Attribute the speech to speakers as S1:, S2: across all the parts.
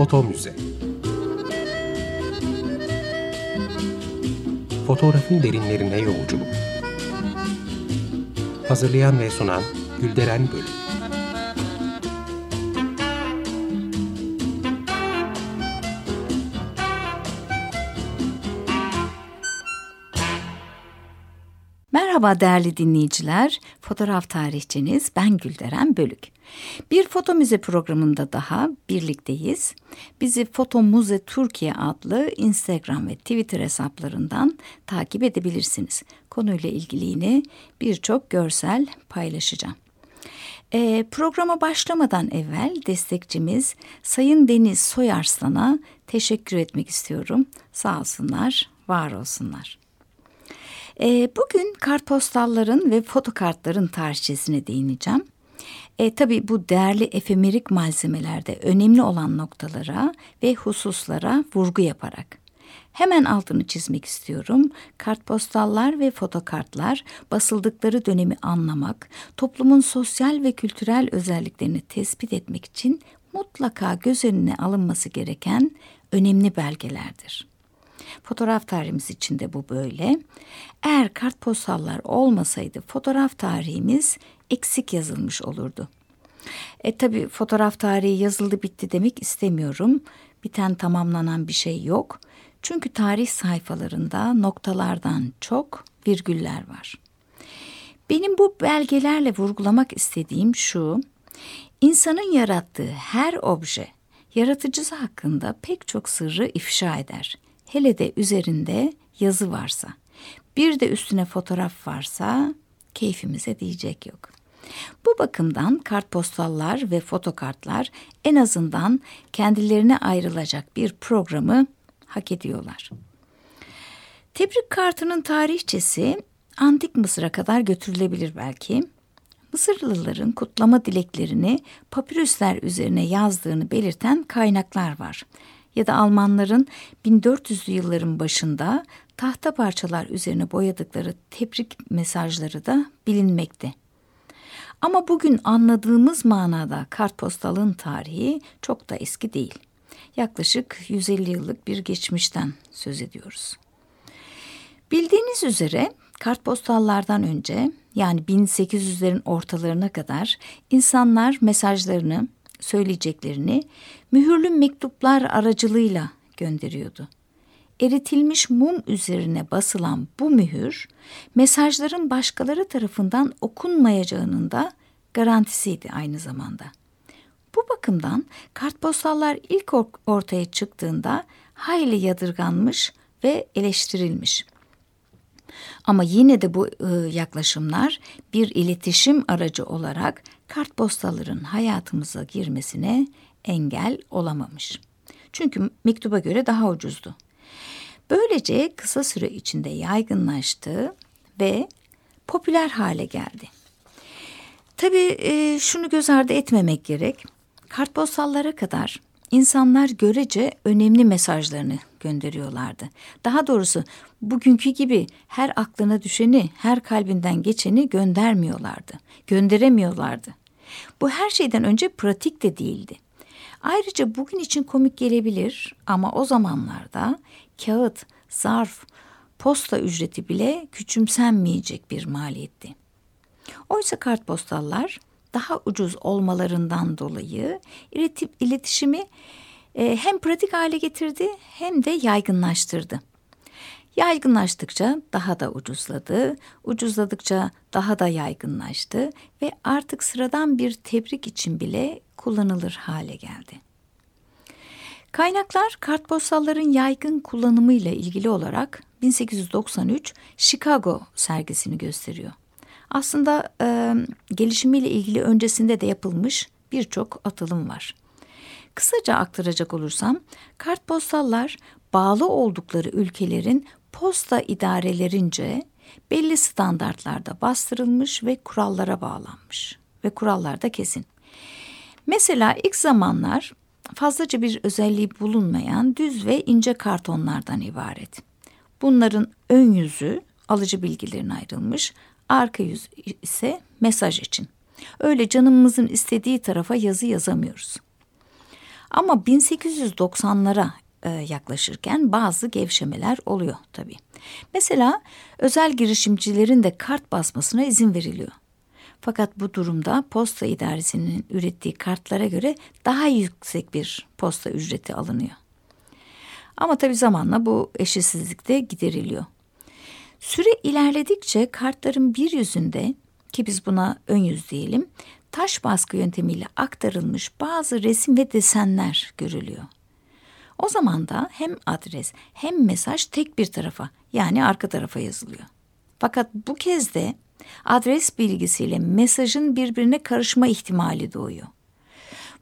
S1: Foto Müze. Fotoğrafın derinlerine yolculuk. Hazırlayan ve sunan Gülderen Bölüm.
S2: Merhaba değerli dinleyiciler, fotoğraf tarihçiniz ben Gülderen Bölük. Bir foto müze programında daha birlikteyiz. Bizi Foto Müze Türkiye adlı Instagram ve Twitter hesaplarından takip edebilirsiniz. Konuyla ilgili yine birçok görsel paylaşacağım. E, programa başlamadan evvel destekçimiz Sayın Deniz Soyarslan'a teşekkür etmek istiyorum. Sağ olsunlar, var olsunlar. E, bugün kartpostalların ve fotokartların tarihçesine değineceğim. E, tabii bu değerli efemerik malzemelerde önemli olan noktalara ve hususlara vurgu yaparak. Hemen altını çizmek istiyorum. Kartpostallar ve fotokartlar basıldıkları dönemi anlamak, toplumun sosyal ve kültürel özelliklerini tespit etmek için mutlaka göz önüne alınması gereken önemli belgelerdir. Fotoğraf tarihimiz için de bu böyle. Eğer kartpostallar olmasaydı fotoğraf tarihimiz eksik yazılmış olurdu. E tabi fotoğraf tarihi yazıldı bitti demek istemiyorum. Biten tamamlanan bir şey yok. Çünkü tarih sayfalarında noktalardan çok virgüller var. Benim bu belgelerle vurgulamak istediğim şu. İnsanın yarattığı her obje yaratıcısı hakkında pek çok sırrı ifşa eder. Hele de üzerinde yazı varsa. Bir de üstüne fotoğraf varsa keyfimize diyecek yok. Bu bakımdan kartpostallar ve fotokartlar en azından kendilerine ayrılacak bir programı hak ediyorlar. Tebrik kartının tarihçesi antik Mısır'a kadar götürülebilir belki. Mısırlıların kutlama dileklerini papirüsler üzerine yazdığını belirten kaynaklar var. Ya da Almanların 1400'lü yılların başında tahta parçalar üzerine boyadıkları tebrik mesajları da bilinmekte. Ama bugün anladığımız manada kartpostalın tarihi çok da eski değil. Yaklaşık 150 yıllık bir geçmişten söz ediyoruz. Bildiğiniz üzere kartpostallardan önce yani 1800'lerin ortalarına kadar insanlar mesajlarını, söyleyeceklerini mühürlü mektuplar aracılığıyla gönderiyordu. Eritilmiş mum üzerine basılan bu mühür mesajların başkaları tarafından okunmayacağının da garantisiydi aynı zamanda. Bu bakımdan kartpostallar ilk ortaya çıktığında hayli yadırganmış ve eleştirilmiş. Ama yine de bu ıı, yaklaşımlar bir iletişim aracı olarak kartpostalların hayatımıza girmesine engel olamamış. Çünkü mektuba göre daha ucuzdu. Böylece kısa süre içinde yaygınlaştı ve popüler hale geldi. Tabii e, şunu göz ardı etmemek gerek. Kartpostallara kadar insanlar görece önemli mesajlarını gönderiyorlardı. Daha doğrusu bugünkü gibi her aklına düşeni, her kalbinden geçeni göndermiyorlardı. Gönderemiyorlardı. Bu her şeyden önce pratik de değildi. Ayrıca bugün için komik gelebilir ama o zamanlarda kağıt, zarf, posta ücreti bile küçümsenmeyecek bir maliyetti. Oysa kartpostallar daha ucuz olmalarından dolayı iletişimi e, hem pratik hale getirdi hem de yaygınlaştırdı. Yaygınlaştıkça daha da ucuzladı, ucuzladıkça daha da yaygınlaştı ve artık sıradan bir tebrik için bile kullanılır hale geldi. Kaynaklar kartpostalların yaygın kullanımıyla ilgili olarak 1893 Chicago sergisini gösteriyor. Aslında e, gelişimiyle ilgili öncesinde de yapılmış birçok atılım var. Kısaca aktaracak olursam kartpostallar bağlı oldukları ülkelerin posta idarelerince belli standartlarda bastırılmış ve kurallara bağlanmış ve kurallar da kesin. Mesela ilk zamanlar fazlaca bir özelliği bulunmayan düz ve ince kartonlardan ibaret. Bunların ön yüzü alıcı bilgilerine ayrılmış, arka yüz ise mesaj için. Öyle canımızın istediği tarafa yazı yazamıyoruz. Ama 1890'lara e, yaklaşırken bazı gevşemeler oluyor tabii. Mesela özel girişimcilerin de kart basmasına izin veriliyor. Fakat bu durumda posta idaresinin ürettiği kartlara göre daha yüksek bir posta ücreti alınıyor. Ama tabii zamanla bu eşitsizlik de gideriliyor. Süre ilerledikçe kartların bir yüzünde ki biz buna ön yüz diyelim, taş baskı yöntemiyle aktarılmış bazı resim ve desenler görülüyor. O zaman da hem adres hem mesaj tek bir tarafa yani arka tarafa yazılıyor. Fakat bu kez de adres bilgisiyle mesajın birbirine karışma ihtimali doğuyor.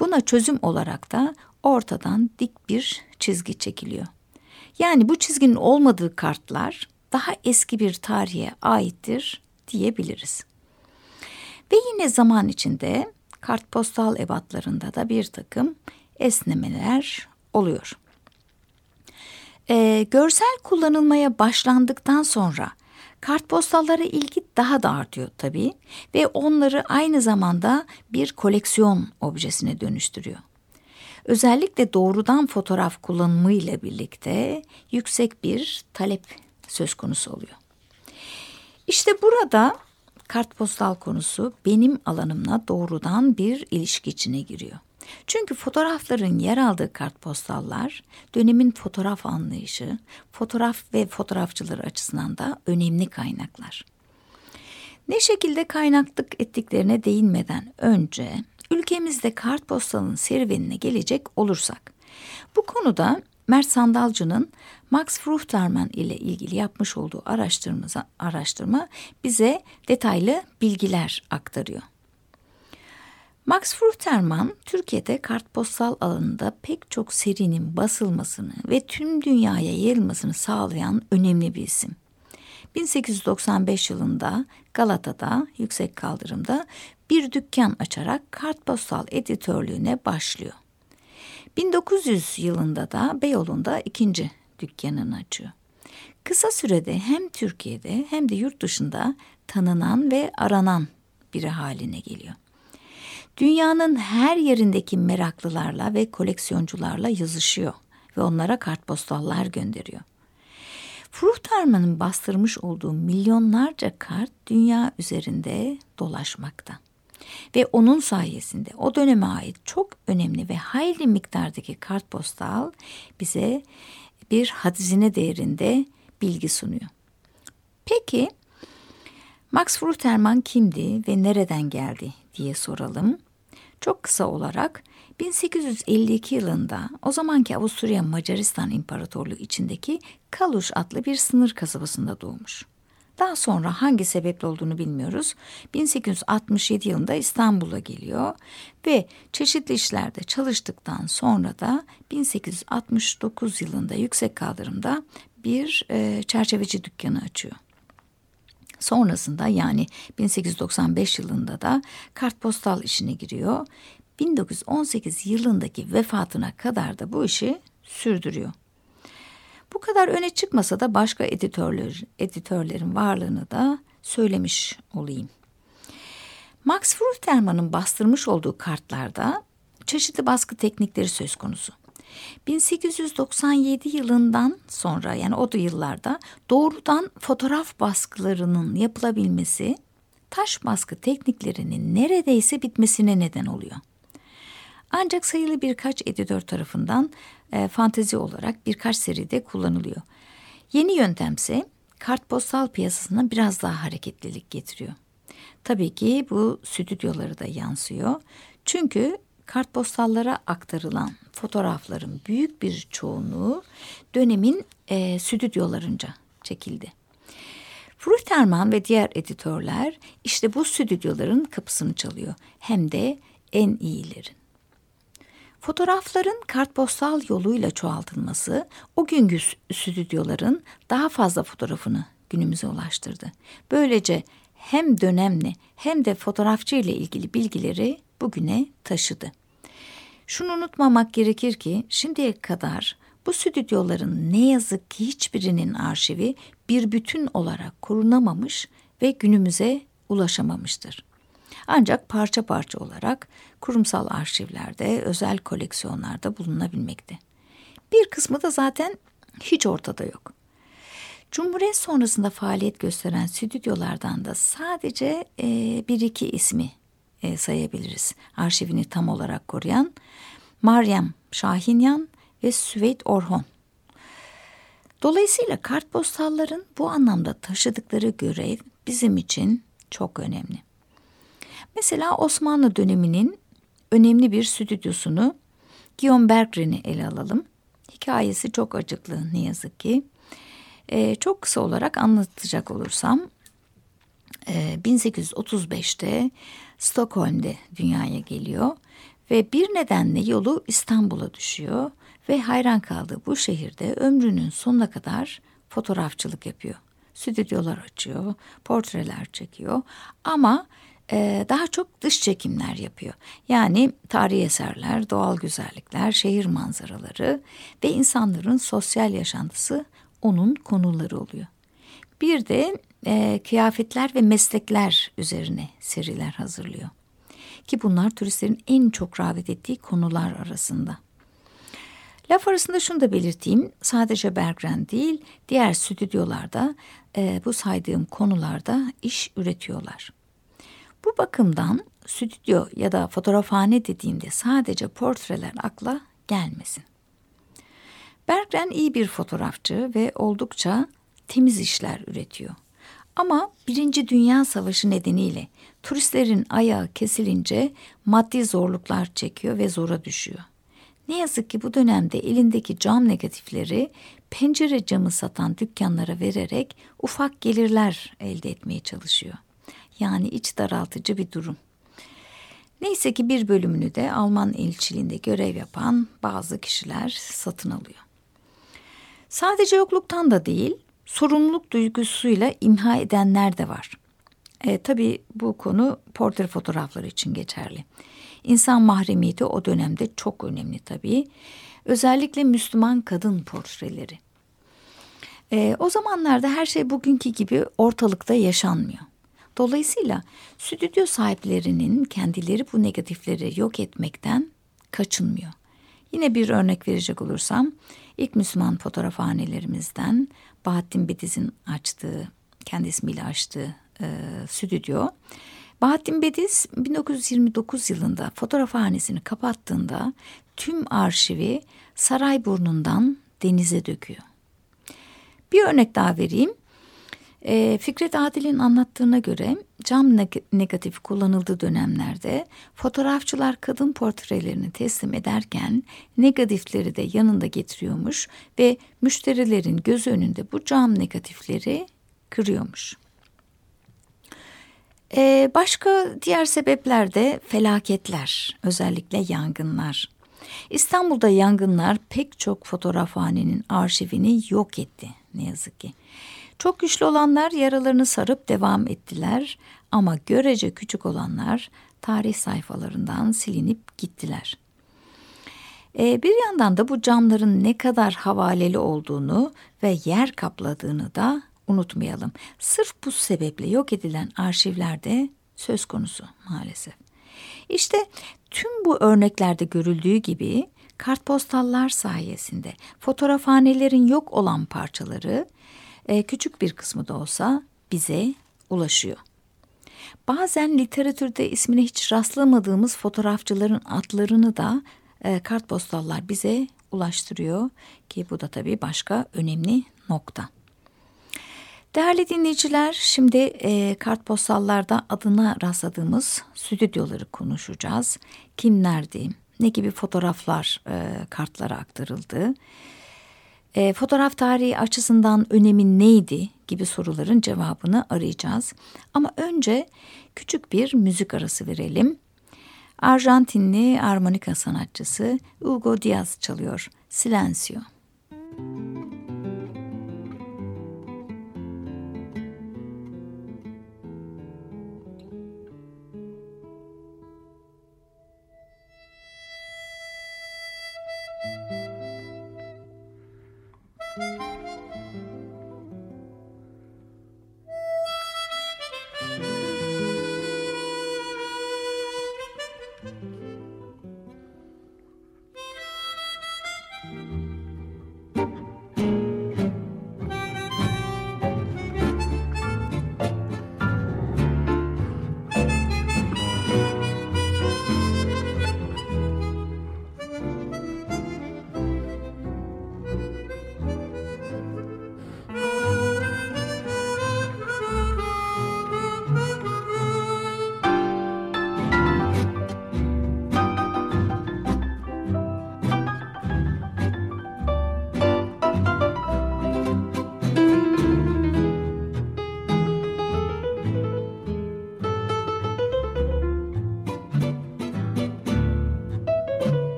S2: Buna çözüm olarak da ortadan dik bir çizgi çekiliyor. Yani bu çizginin olmadığı kartlar daha eski bir tarihe aittir diyebiliriz. Ve yine zaman içinde kartpostal ebatlarında da bir takım esnemeler oluyor. Ee, görsel kullanılmaya başlandıktan sonra kartpostallara ilgi daha da artıyor tabii ve onları aynı zamanda bir koleksiyon objesine dönüştürüyor. Özellikle doğrudan fotoğraf kullanımı ile birlikte yüksek bir talep söz konusu oluyor. İşte burada kartpostal konusu benim alanımla doğrudan bir ilişki içine giriyor. Çünkü fotoğrafların yer aldığı kartpostallar dönemin fotoğraf anlayışı, fotoğraf ve fotoğrafçıları açısından da önemli kaynaklar. Ne şekilde kaynaklık ettiklerine değinmeden önce ülkemizde kartpostalın serüvenine gelecek olursak bu konuda Mert Sandalcı'nın Max Fruchterman ile ilgili yapmış olduğu araştırma bize detaylı bilgiler aktarıyor. Max Fruchterman, Türkiye'de kartpostal alanında pek çok serinin basılmasını ve tüm dünyaya yayılmasını sağlayan önemli bir isim. 1895 yılında Galata'da yüksek kaldırımda bir dükkan açarak kartpostal editörlüğüne başlıyor. 1900 yılında da Beyoğlu'nda ikinci dükkanını açıyor. Kısa sürede hem Türkiye'de hem de yurt dışında tanınan ve aranan biri haline geliyor. Dünyanın her yerindeki meraklılarla ve koleksiyoncularla yazışıyor ve onlara kartpostallar gönderiyor. Fruchtarman'ın bastırmış olduğu milyonlarca kart dünya üzerinde dolaşmakta. Ve onun sayesinde o döneme ait çok önemli ve hayli miktardaki kartpostal bize bir hazine değerinde bilgi sunuyor. Peki Max Fruchterman kimdi ve nereden geldi diye soralım. Çok kısa olarak 1852 yılında o zamanki Avusturya Macaristan İmparatorluğu içindeki Kaluş adlı bir sınır kasabasında doğmuş. Daha sonra hangi sebeple olduğunu bilmiyoruz. 1867 yılında İstanbul'a geliyor ve çeşitli işlerde çalıştıktan sonra da 1869 yılında yüksek kaldırımda bir e, çerçeveci dükkanı açıyor. Sonrasında yani 1895 yılında da kartpostal işine giriyor. 1918 yılındaki vefatına kadar da bu işi sürdürüyor. Bu kadar öne çıkmasa da başka editörler, editörlerin varlığını da söylemiş olayım. Max Fruchterman'ın bastırmış olduğu kartlarda çeşitli baskı teknikleri söz konusu. 1897 yılından sonra yani o da yıllarda doğrudan fotoğraf baskılarının yapılabilmesi taş baskı tekniklerinin neredeyse bitmesine neden oluyor. Ancak sayılı birkaç editör tarafından e, fantezi olarak birkaç seride kullanılıyor. Yeni yöntemse kartpostal piyasasına biraz daha hareketlilik getiriyor. Tabii ki bu stüdyoları da yansıyor. Çünkü kartpostallara aktarılan fotoğrafların büyük bir çoğunluğu dönemin e, stüdyolarınca çekildi. Fruchterman ve diğer editörler işte bu stüdyoların kapısını çalıyor. Hem de en iyilerin. Fotoğrafların kartpostal yoluyla çoğaltılması o günkü stüdyoların daha fazla fotoğrafını günümüze ulaştırdı. Böylece hem dönemli hem de fotoğrafçı ile ilgili bilgileri bugüne taşıdı. Şunu unutmamak gerekir ki şimdiye kadar bu stüdyoların ne yazık ki hiçbirinin arşivi bir bütün olarak korunamamış ve günümüze ulaşamamıştır. Ancak parça parça olarak kurumsal arşivlerde, özel koleksiyonlarda bulunabilmekte. Bir kısmı da zaten hiç ortada yok. Cumhuriyet sonrasında faaliyet gösteren stüdyolardan da sadece e, bir iki ismi e, sayabiliriz. Arşivini tam olarak koruyan Meryem Şahinyan ve Süveyd Orhon. Dolayısıyla kartpostalların bu anlamda taşıdıkları görev bizim için çok önemli. Mesela Osmanlı döneminin önemli bir stüdyosunu Guillaume Berggren'i ele alalım. Hikayesi çok acıklı ne yazık ki. Ee, çok kısa olarak anlatacak olursam e, 1835'te Stockholm'de dünyaya geliyor ve bir nedenle yolu İstanbul'a düşüyor ve hayran kaldığı bu şehirde ömrünün sonuna kadar fotoğrafçılık yapıyor. Stüdyolar açıyor, portreler çekiyor ama e, daha çok dış çekimler yapıyor. Yani tarihi eserler, doğal güzellikler, şehir manzaraları ve insanların sosyal yaşantısı onun konuları oluyor. Bir de e, kıyafetler ve meslekler üzerine seriler hazırlıyor. Ki bunlar turistlerin en çok rağbet ettiği konular arasında. Laf arasında şunu da belirteyim. Sadece Bergren değil, diğer stüdyolarda e, bu saydığım konularda iş üretiyorlar. Bu bakımdan stüdyo ya da fotoğrafhane dediğimde sadece portreler akla gelmesin. Bergren iyi bir fotoğrafçı ve oldukça temiz işler üretiyor. Ama Birinci Dünya Savaşı nedeniyle turistlerin ayağı kesilince maddi zorluklar çekiyor ve zora düşüyor. Ne yazık ki bu dönemde elindeki cam negatifleri pencere camı satan dükkanlara vererek ufak gelirler elde etmeye çalışıyor. Yani iç daraltıcı bir durum. Neyse ki bir bölümünü de Alman elçiliğinde görev yapan bazı kişiler satın alıyor. Sadece yokluktan da değil, sorumluluk duygusuyla imha edenler de var. E, tabii bu konu portre fotoğrafları için geçerli. İnsan mahremiyeti o dönemde çok önemli tabii. Özellikle Müslüman kadın portreleri. E, o zamanlarda her şey bugünkü gibi ortalıkta yaşanmıyor. Dolayısıyla stüdyo sahiplerinin kendileri bu negatifleri yok etmekten kaçınmıyor. Yine bir örnek verecek olursam ilk Müslüman fotoğrafhanelerimizden Bahattin Bediz'in açtığı, kendi ismiyle açtığı e, stüdyo. Bahattin Bediz 1929 yılında fotoğrafhanesini kapattığında tüm arşivi Sarayburnu'ndan denize döküyor. Bir örnek daha vereyim. E, Fikret Adil'in anlattığına göre cam negatif kullanıldığı dönemlerde fotoğrafçılar kadın portrelerini teslim ederken negatifleri de yanında getiriyormuş ve müşterilerin göz önünde bu cam negatifleri kırıyormuş. Ee, başka diğer sebepler de felaketler, özellikle yangınlar. İstanbul'da yangınlar pek çok fotoğrafhanenin arşivini yok etti ne yazık ki. Çok güçlü olanlar yaralarını sarıp devam ettiler ama görece küçük olanlar tarih sayfalarından silinip gittiler. Ee, bir yandan da bu camların ne kadar havaleli olduğunu ve yer kapladığını da unutmayalım. Sırf bu sebeple yok edilen arşivlerde söz konusu maalesef. İşte tüm bu örneklerde görüldüğü gibi kartpostallar sayesinde fotoğrafhanelerin yok olan parçaları e, küçük bir kısmı da olsa bize ulaşıyor. Bazen literatürde ismine hiç rastlamadığımız fotoğrafçıların adlarını da e, kartpostallar bize ulaştırıyor ki bu da tabii başka önemli nokta. Değerli dinleyiciler, şimdi e, kartpostallarda adına rastladığımız stüdyoları konuşacağız. Kimlerdi, ne gibi fotoğraflar e, kartlara aktarıldı, e, fotoğraf tarihi açısından önemi neydi gibi soruların cevabını arayacağız. Ama önce küçük bir müzik arası verelim. Arjantinli armonika sanatçısı Hugo Diaz çalıyor. Silencio. Müzik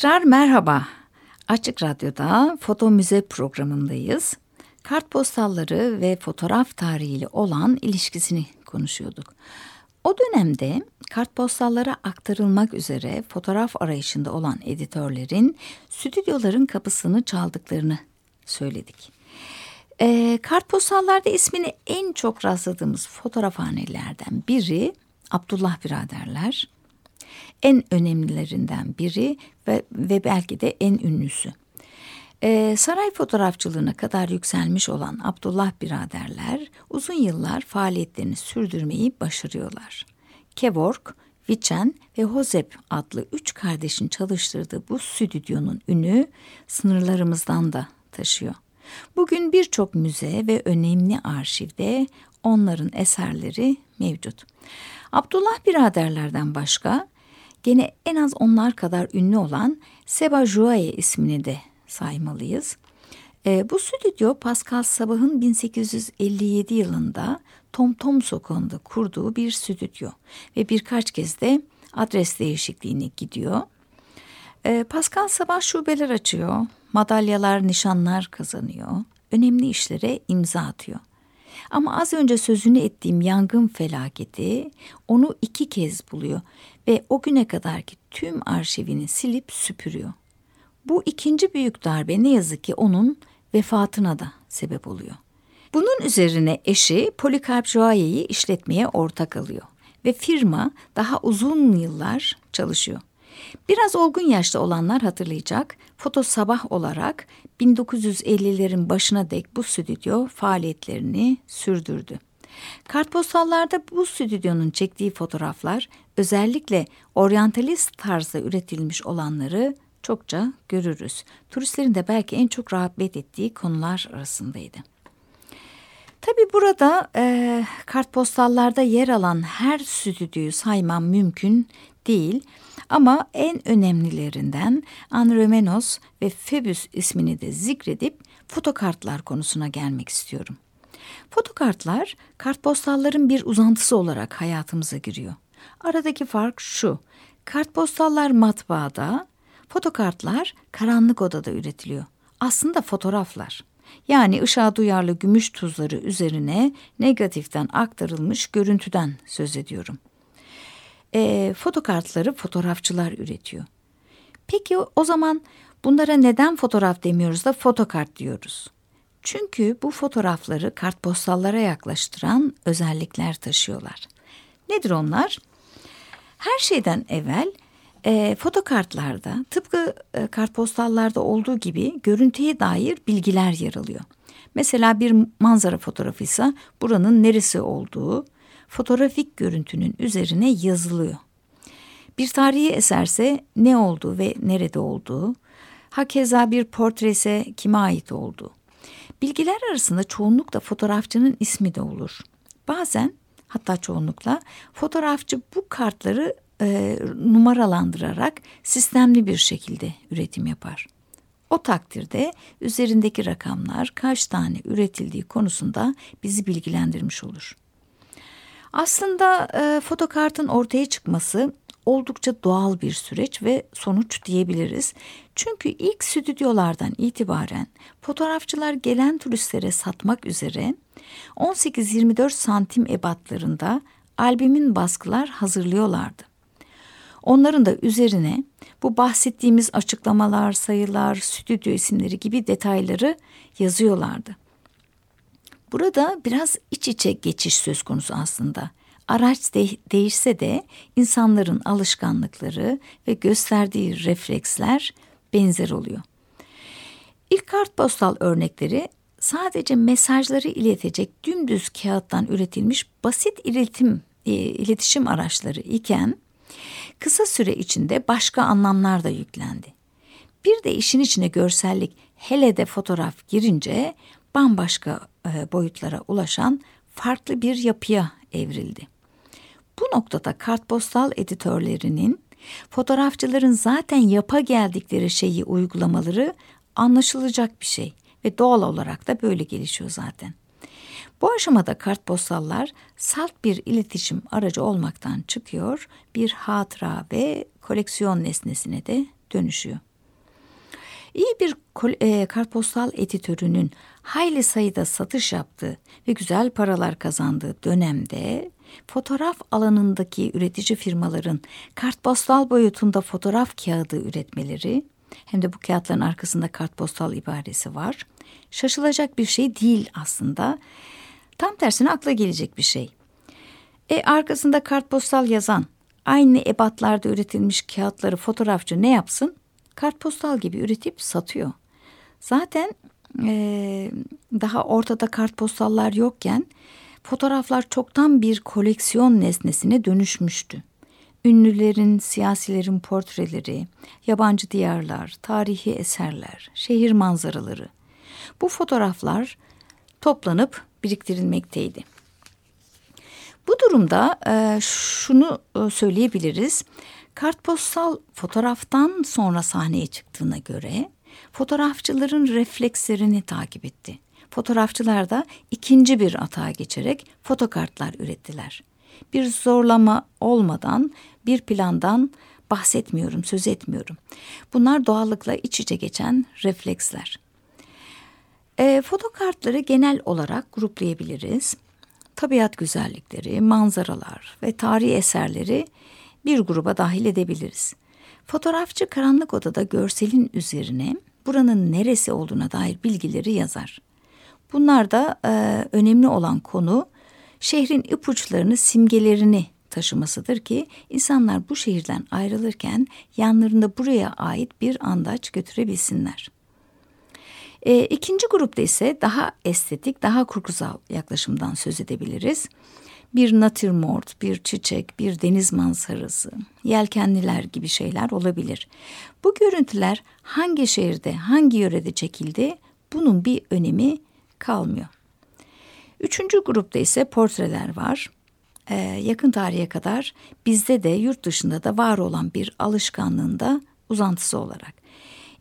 S2: Tekrar merhaba. Açık Radyo'da Foto Müze programındayız. Kartpostalları ve fotoğraf tarihiyle olan ilişkisini konuşuyorduk. O dönemde kartpostallara aktarılmak üzere fotoğraf arayışında olan editörlerin stüdyoların kapısını çaldıklarını söyledik. E, kartpostallarda ismini en çok rastladığımız fotoğrafhanelerden biri Abdullah Biraderler en önemlilerinden biri ve, ve belki de en ünlüsü. Ee, saray fotoğrafçılığına kadar yükselmiş olan Abdullah biraderler uzun yıllar faaliyetlerini sürdürmeyi başarıyorlar. Kevork, Vichen ve Hozep adlı üç kardeşin çalıştırdığı bu stüdyonun ünü sınırlarımızdan da taşıyor. Bugün birçok müze ve önemli arşivde onların eserleri mevcut. Abdullah biraderlerden başka Gene en az onlar kadar ünlü olan Seba Jouaye ismini de saymalıyız. E, bu stüdyo Pascal Sabah'ın 1857 yılında Tom Tom sokağında kurduğu bir stüdyo ve birkaç kez de adres değişikliğine gidiyor. E, Pascal Sabah şubeler açıyor, madalyalar, nişanlar kazanıyor, önemli işlere imza atıyor. Ama az önce sözünü ettiğim yangın felaketi onu iki kez buluyor ve o güne kadarki tüm arşivini silip süpürüyor. Bu ikinci büyük darbe ne yazık ki onun vefatına da sebep oluyor. Bunun üzerine eşi Polikarp Joaye'yi işletmeye ortak alıyor ve firma daha uzun yıllar çalışıyor. Biraz olgun yaşta olanlar hatırlayacak, Foto Sabah olarak 1950'lerin başına dek bu stüdyo faaliyetlerini sürdürdü. Kartpostallarda bu stüdyonun çektiği fotoğraflar özellikle oryantalist tarzda üretilmiş olanları çokça görürüz. Turistlerin de belki en çok rağbet ettiği konular arasındaydı. Tabi burada e, kartpostallarda yer alan her stüdyoyu saymam mümkün değil. Ama en önemlilerinden Anremenos ve Phoebus ismini de zikredip fotokartlar konusuna gelmek istiyorum. Fotokartlar kartpostalların bir uzantısı olarak hayatımıza giriyor. Aradaki fark şu. Kartpostallar matbaada, fotokartlar karanlık odada üretiliyor. Aslında fotoğraflar. Yani ışığa duyarlı gümüş tuzları üzerine negatiften aktarılmış görüntüden söz ediyorum. E, fotokartları fotoğrafçılar üretiyor. Peki o zaman bunlara neden fotoğraf demiyoruz da fotokart diyoruz? Çünkü bu fotoğrafları kartpostallara yaklaştıran özellikler taşıyorlar. Nedir onlar? Her şeyden evvel e, fotokartlarda tıpkı e, kartpostallarda olduğu gibi görüntüye dair bilgiler yer alıyor. Mesela bir manzara fotoğrafı ise buranın neresi olduğu fotoğrafik görüntünün üzerine yazılıyor. Bir tarihi eserse ne olduğu ve nerede olduğu, hakeza bir portrese kime ait olduğu. Bilgiler arasında çoğunlukla fotoğrafçının ismi de olur. Bazen hatta çoğunlukla fotoğrafçı bu kartları e, numaralandırarak sistemli bir şekilde üretim yapar. O takdirde üzerindeki rakamlar kaç tane üretildiği konusunda bizi bilgilendirmiş olur. Aslında e, fotokartın ortaya çıkması oldukça doğal bir süreç ve sonuç diyebiliriz. Çünkü ilk stüdyolardan itibaren fotoğrafçılar gelen turistlere satmak üzere 18-24 santim ebatlarında albümün baskılar hazırlıyorlardı. Onların da üzerine bu bahsettiğimiz açıklamalar, sayılar, stüdyo isimleri gibi detayları yazıyorlardı. Burada biraz iç içe geçiş söz konusu aslında. Araç de değişse de insanların alışkanlıkları ve gösterdiği refleksler benzer oluyor. İlk kartpostal örnekleri sadece mesajları iletecek dümdüz kağıttan üretilmiş basit iletim, e, iletişim araçları iken kısa süre içinde başka anlamlar da yüklendi. Bir de işin içine görsellik hele de fotoğraf girince bambaşka e, boyutlara ulaşan farklı bir yapıya evrildi. Bu noktada kartpostal editörlerinin fotoğrafçıların zaten yapa geldikleri şeyi uygulamaları anlaşılacak bir şey ve doğal olarak da böyle gelişiyor zaten. Bu aşamada kartpostallar salt bir iletişim aracı olmaktan çıkıyor, bir hatıra ve koleksiyon nesnesine de dönüşüyor. İyi bir e, kartpostal editörünün hayli sayıda satış yaptığı ve güzel paralar kazandığı dönemde fotoğraf alanındaki üretici firmaların kartpostal boyutunda fotoğraf kağıdı üretmeleri hem de bu kağıtların arkasında kartpostal ibaresi var. Şaşılacak bir şey değil aslında. Tam tersine akla gelecek bir şey. E arkasında kartpostal yazan, aynı ebatlarda üretilmiş kağıtları fotoğrafçı ne yapsın? Kartpostal gibi üretip satıyor. Zaten e, daha ortada kartpostallar yokken fotoğraflar çoktan bir koleksiyon nesnesine dönüşmüştü. Ünlülerin, siyasilerin portreleri, yabancı diyarlar, tarihi eserler, şehir manzaraları. Bu fotoğraflar toplanıp biriktirilmekteydi. Bu durumda e, şunu e, söyleyebiliriz. Kartpostal fotoğraftan sonra sahneye çıktığına göre fotoğrafçıların reflekslerini takip etti. Fotoğrafçılar da ikinci bir atağa geçerek fotokartlar ürettiler. Bir zorlama olmadan bir plandan bahsetmiyorum, söz etmiyorum. Bunlar doğallıkla iç içe geçen refleksler. E, fotokartları genel olarak gruplayabiliriz. Tabiat güzellikleri, manzaralar ve tarihi eserleri bir gruba dahil edebiliriz. Fotoğrafçı karanlık odada görselin üzerine buranın neresi olduğuna dair bilgileri yazar. Bunlar da e, önemli olan konu şehrin ipuçlarını, simgelerini taşımasıdır ki insanlar bu şehirden ayrılırken yanlarında buraya ait bir andaç götürebilsinler. E, ikinci grupta ise daha estetik, daha kurgusal yaklaşımdan söz edebiliriz. Bir natürmort, bir çiçek, bir deniz manzarası, yelkenliler gibi şeyler olabilir. Bu görüntüler hangi şehirde, hangi yörede çekildi bunun bir önemi kalmıyor. Üçüncü grupta ise portreler var. Ee, yakın tarihe kadar bizde de yurt dışında da var olan bir alışkanlığında uzantısı olarak.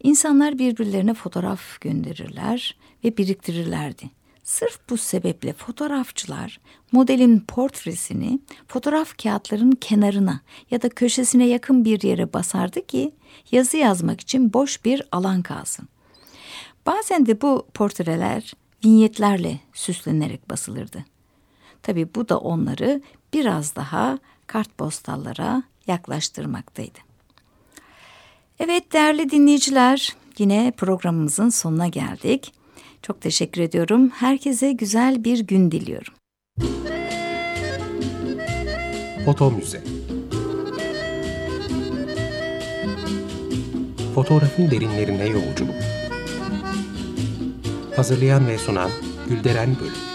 S2: İnsanlar birbirlerine fotoğraf gönderirler ve biriktirirlerdi. Sırf bu sebeple fotoğrafçılar modelin portresini fotoğraf kağıtlarının kenarına ya da köşesine yakın bir yere basardı ki yazı yazmak için boş bir alan kalsın. Bazen de bu portreler vinyetlerle süslenerek basılırdı. Tabii bu da onları biraz daha kartpostallara yaklaştırmaktaydı. Evet değerli dinleyiciler yine programımızın sonuna geldik. Çok teşekkür ediyorum. Herkese güzel bir gün diliyorum.
S1: Foto Müze Fotoğrafın derinlerine yolculuk Hazırlayan ve sunan Gülderen Bölük